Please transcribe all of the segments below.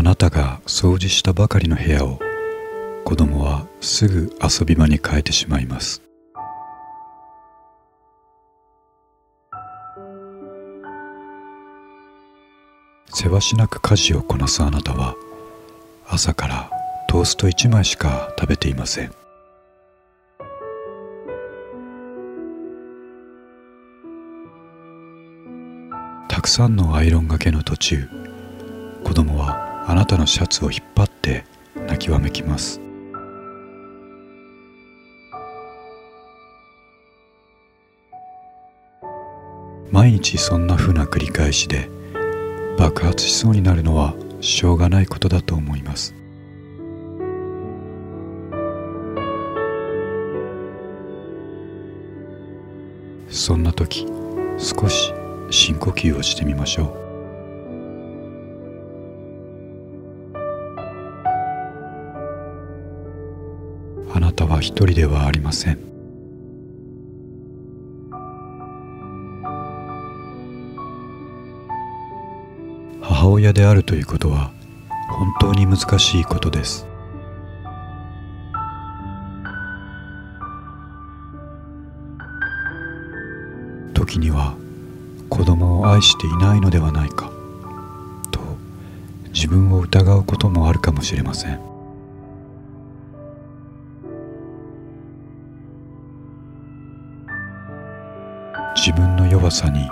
あなたが掃除したばかりの部屋を子供はすぐ遊び場に変えてしまいます。せわしなく家事をこなすあなたは朝からトースト1枚しか食べていません。たくさんのアイロンがけの途中子供はあなたのシャツを引っ張って泣きわめきます。毎日そんなふうな繰り返しで爆発しそうになるのはしょうがないことだと思います。そんな時少し深呼吸をしてみましょう。一人ではありません。母親であるということは本当に難しいことです。時には子供を愛していないのではないかと自分を疑うこともあるかもしれません。さに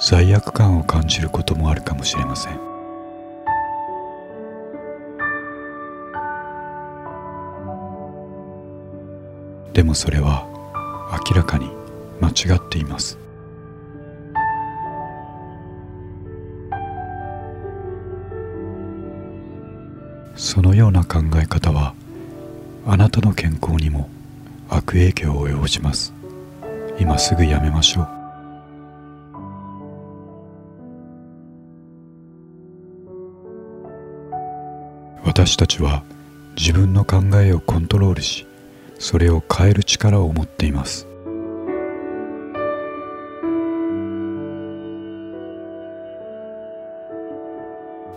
罪悪感を感じることもあるかもしれません。でもそれは明らかに間違っています。そのような考え方はあなたの健康にも悪影響を及ぼします。今すぐやめましょう。私たちは自分の考えをコントロールしそれを変える力を持っています。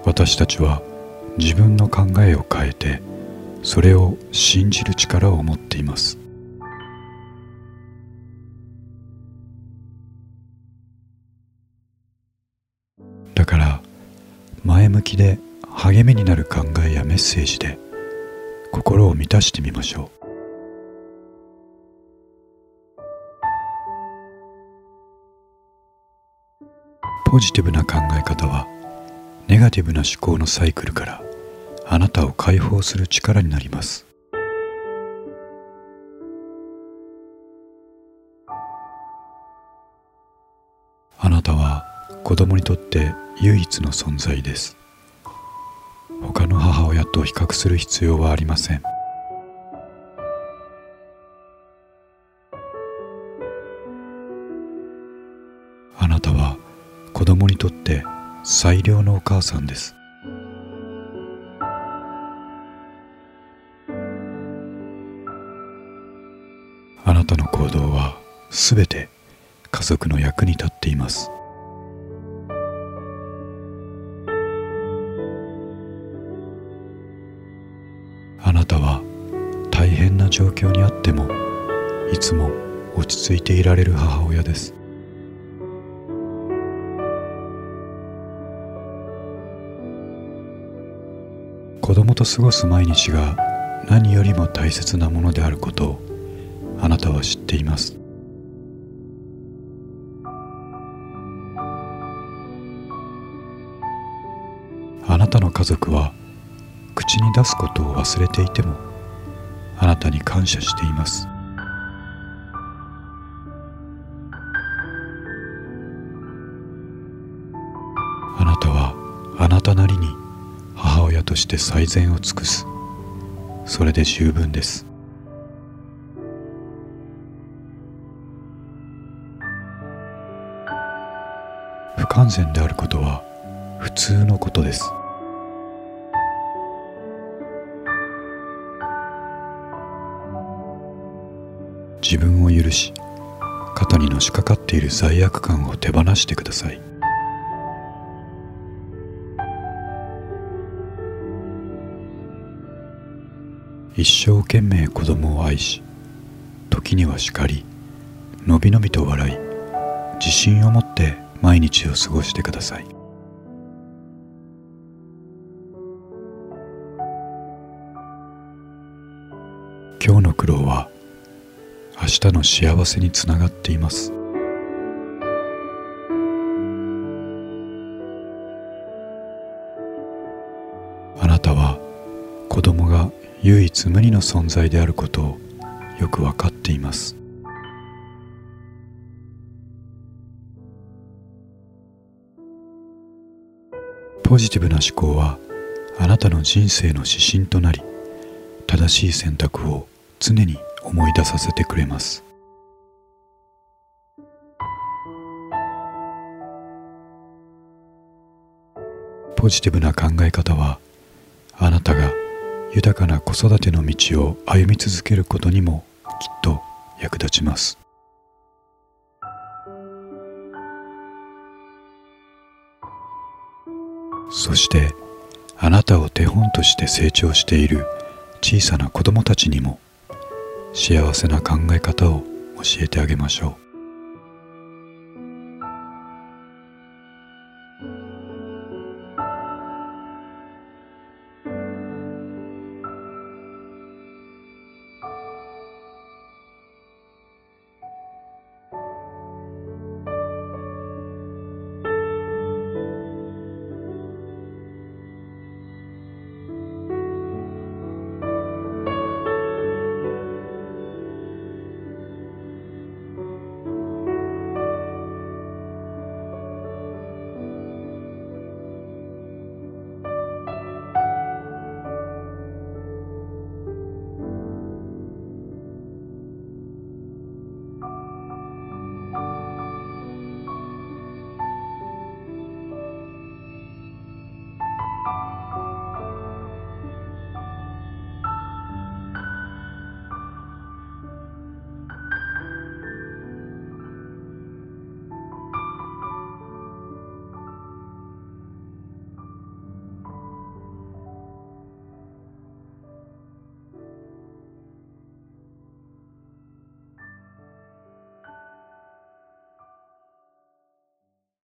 私たちは自分の考えを変えてそれを信じる力を持っています。だから前向きで励みになる考えやメッセージで心を満たしてみましょう。ポジティブな考え方はネガティブな思考のサイクルからあなたを解放する力になります。あなたは子供にとって唯一の存在です。他の母親と比較する必要はありません。あなたは子供にとって最良のお母さんです。あなたの行動はすべて家族の役に立っています。変な状況にあってもいつも落ち着いていられる母親です。子供と過ごす毎日が何よりも大切なものであることをあなたは知っています。あなたの家族は口に出すことを忘れていてもあなたに感謝しています。あなたはあなたなりに母親として最善を尽くす。それで十分です。不完全であることは普通のことです。自分を許し肩にのしかかっている罪悪感を手放してください。一生懸命子供を愛し時には叱りのびのびと笑い自信を持って毎日を過ごしてください。今日の苦労は日の幸せにつながっています。あなたは子供が唯一無二の存在であることをよく分かっています。ポジティブな思考はあなたの人生の指針となり正しい選択を常に思い出させてくれます。ポジティブな考え方はあなたが豊かな子育ての道を歩み続けることにもきっと役立ちます。そしてあなたを手本として成長している小さな子供たちにも幸せな考え方を教えてあげましょう。